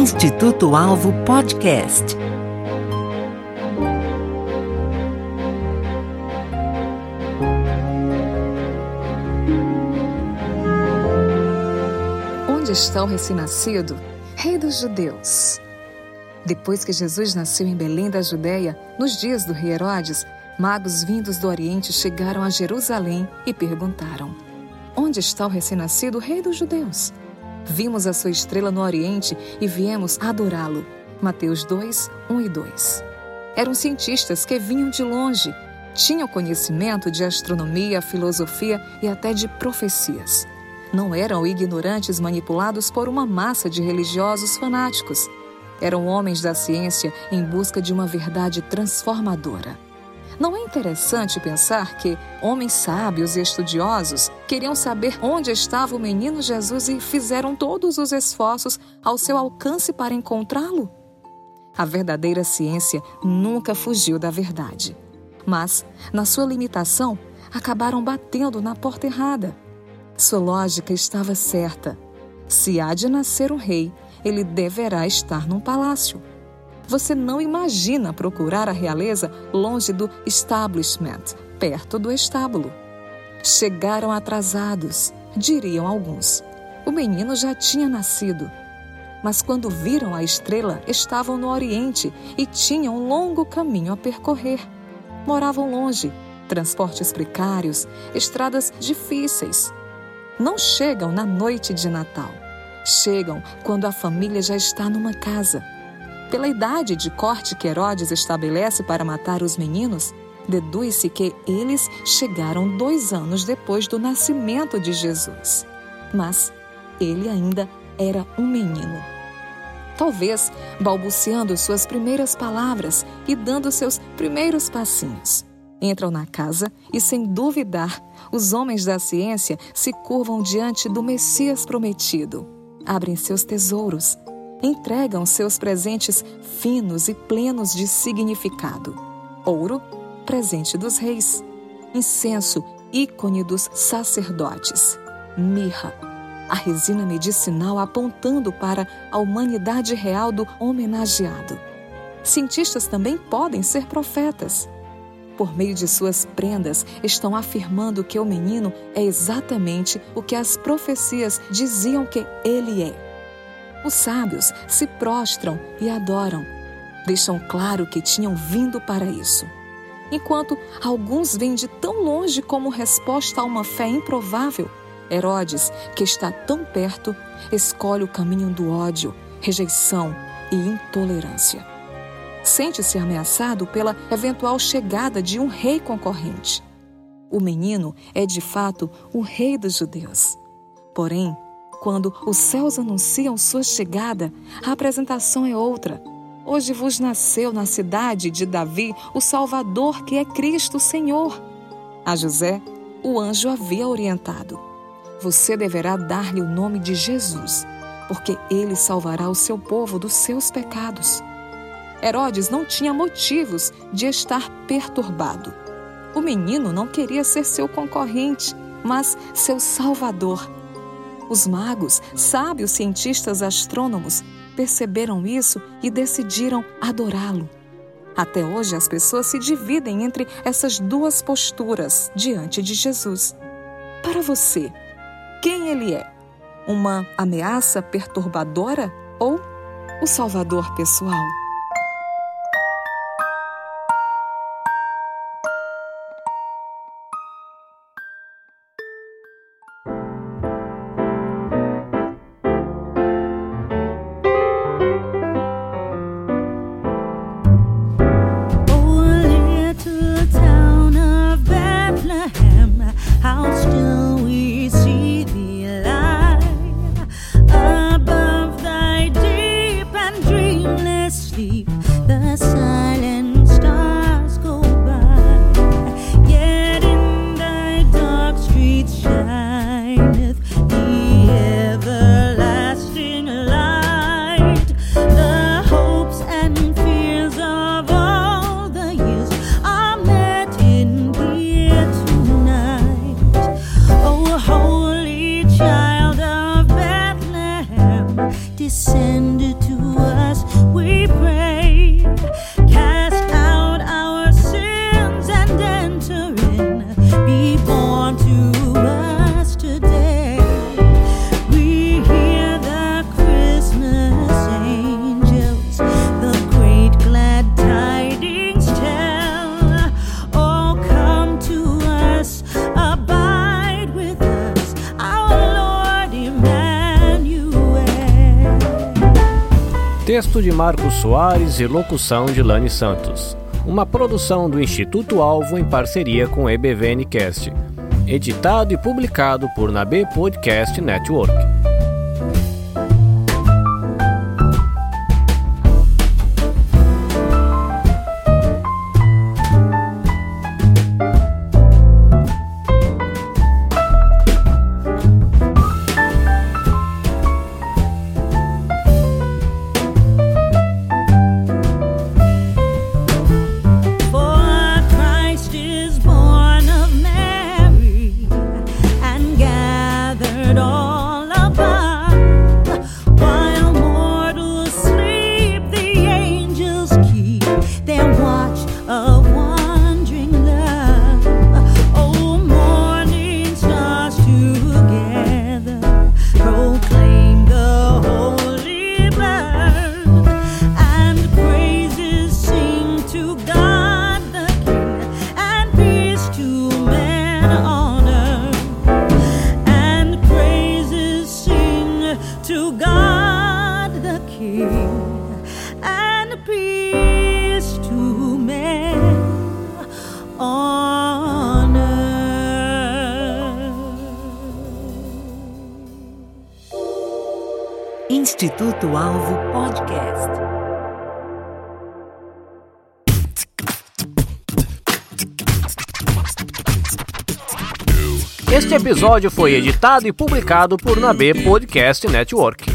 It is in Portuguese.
Instituto Alvo Podcast. Onde está o recém-nascido, Rei dos Judeus? Depois que Jesus nasceu em Belém da Judéia, nos dias do rei Herodes, magos vindos do Oriente chegaram a Jerusalém e perguntaram: Onde está o recém-nascido Rei dos Judeus? Vimos a sua estrela no Oriente e viemos adorá-lo. Mateus 2, 1 e 2. Eram cientistas que vinham de longe, tinham conhecimento de astronomia, filosofia e até de profecias. Não eram ignorantes manipulados por uma massa de religiosos fanáticos. Eram homens da ciência em busca de uma verdade transformadora. Não é interessante pensar que homens sábios e estudiosos queriam saber onde estava o menino Jesus e fizeram todos os esforços ao seu alcance para encontrá-lo? A verdadeira ciência nunca fugiu da verdade. Mas, na sua limitação, acabaram batendo na porta errada. Sua lógica estava certa. Se há de nascer um rei, ele deverá estar num palácio. Você não imagina procurar a realeza longe do establishment, perto do estábulo. Chegaram atrasados, diriam alguns. O menino já tinha nascido. Mas quando viram a estrela, estavam no Oriente e tinham um longo caminho a percorrer. Moravam longe, transportes precários, estradas difíceis. Não chegam na noite de Natal. Chegam quando a família já está numa casa pela idade de corte que Herodes estabelece para matar os meninos, deduz-se que eles chegaram dois anos depois do nascimento de Jesus. Mas ele ainda era um menino. Talvez balbuciando suas primeiras palavras e dando seus primeiros passinhos. Entram na casa e, sem duvidar, os homens da ciência se curvam diante do Messias prometido. Abrem seus tesouros entregam seus presentes finos e plenos de significado. Ouro, presente dos reis. Incenso, ícone dos sacerdotes. Mirra, a resina medicinal apontando para a humanidade real do homenageado. Cientistas também podem ser profetas. Por meio de suas prendas, estão afirmando que o menino é exatamente o que as profecias diziam que ele é os sábios se prostram e adoram. Deixam claro que tinham vindo para isso. Enquanto alguns vêm de tão longe como resposta a uma fé improvável, Herodes, que está tão perto, escolhe o caminho do ódio, rejeição e intolerância. Sente-se ameaçado pela eventual chegada de um rei concorrente. O menino é de fato o rei dos judeus. Porém, quando os céus anunciam sua chegada, a apresentação é outra. Hoje vos nasceu na cidade de Davi o Salvador, que é Cristo Senhor. A José, o anjo havia orientado: Você deverá dar-lhe o nome de Jesus, porque ele salvará o seu povo dos seus pecados. Herodes não tinha motivos de estar perturbado. O menino não queria ser seu concorrente, mas seu salvador os magos, sábios cientistas astrônomos, perceberam isso e decidiram adorá-lo. Até hoje, as pessoas se dividem entre essas duas posturas diante de Jesus. Para você, quem ele é? Uma ameaça perturbadora ou o salvador pessoal? Texto de Marcos Soares e locução de Lani Santos. Uma produção do Instituto Alvo em parceria com o EBVNcast. Editado e publicado por Nabe Podcast Network. Instituto Alvo Podcast. Este episódio foi editado e publicado por Nabe Podcast Network.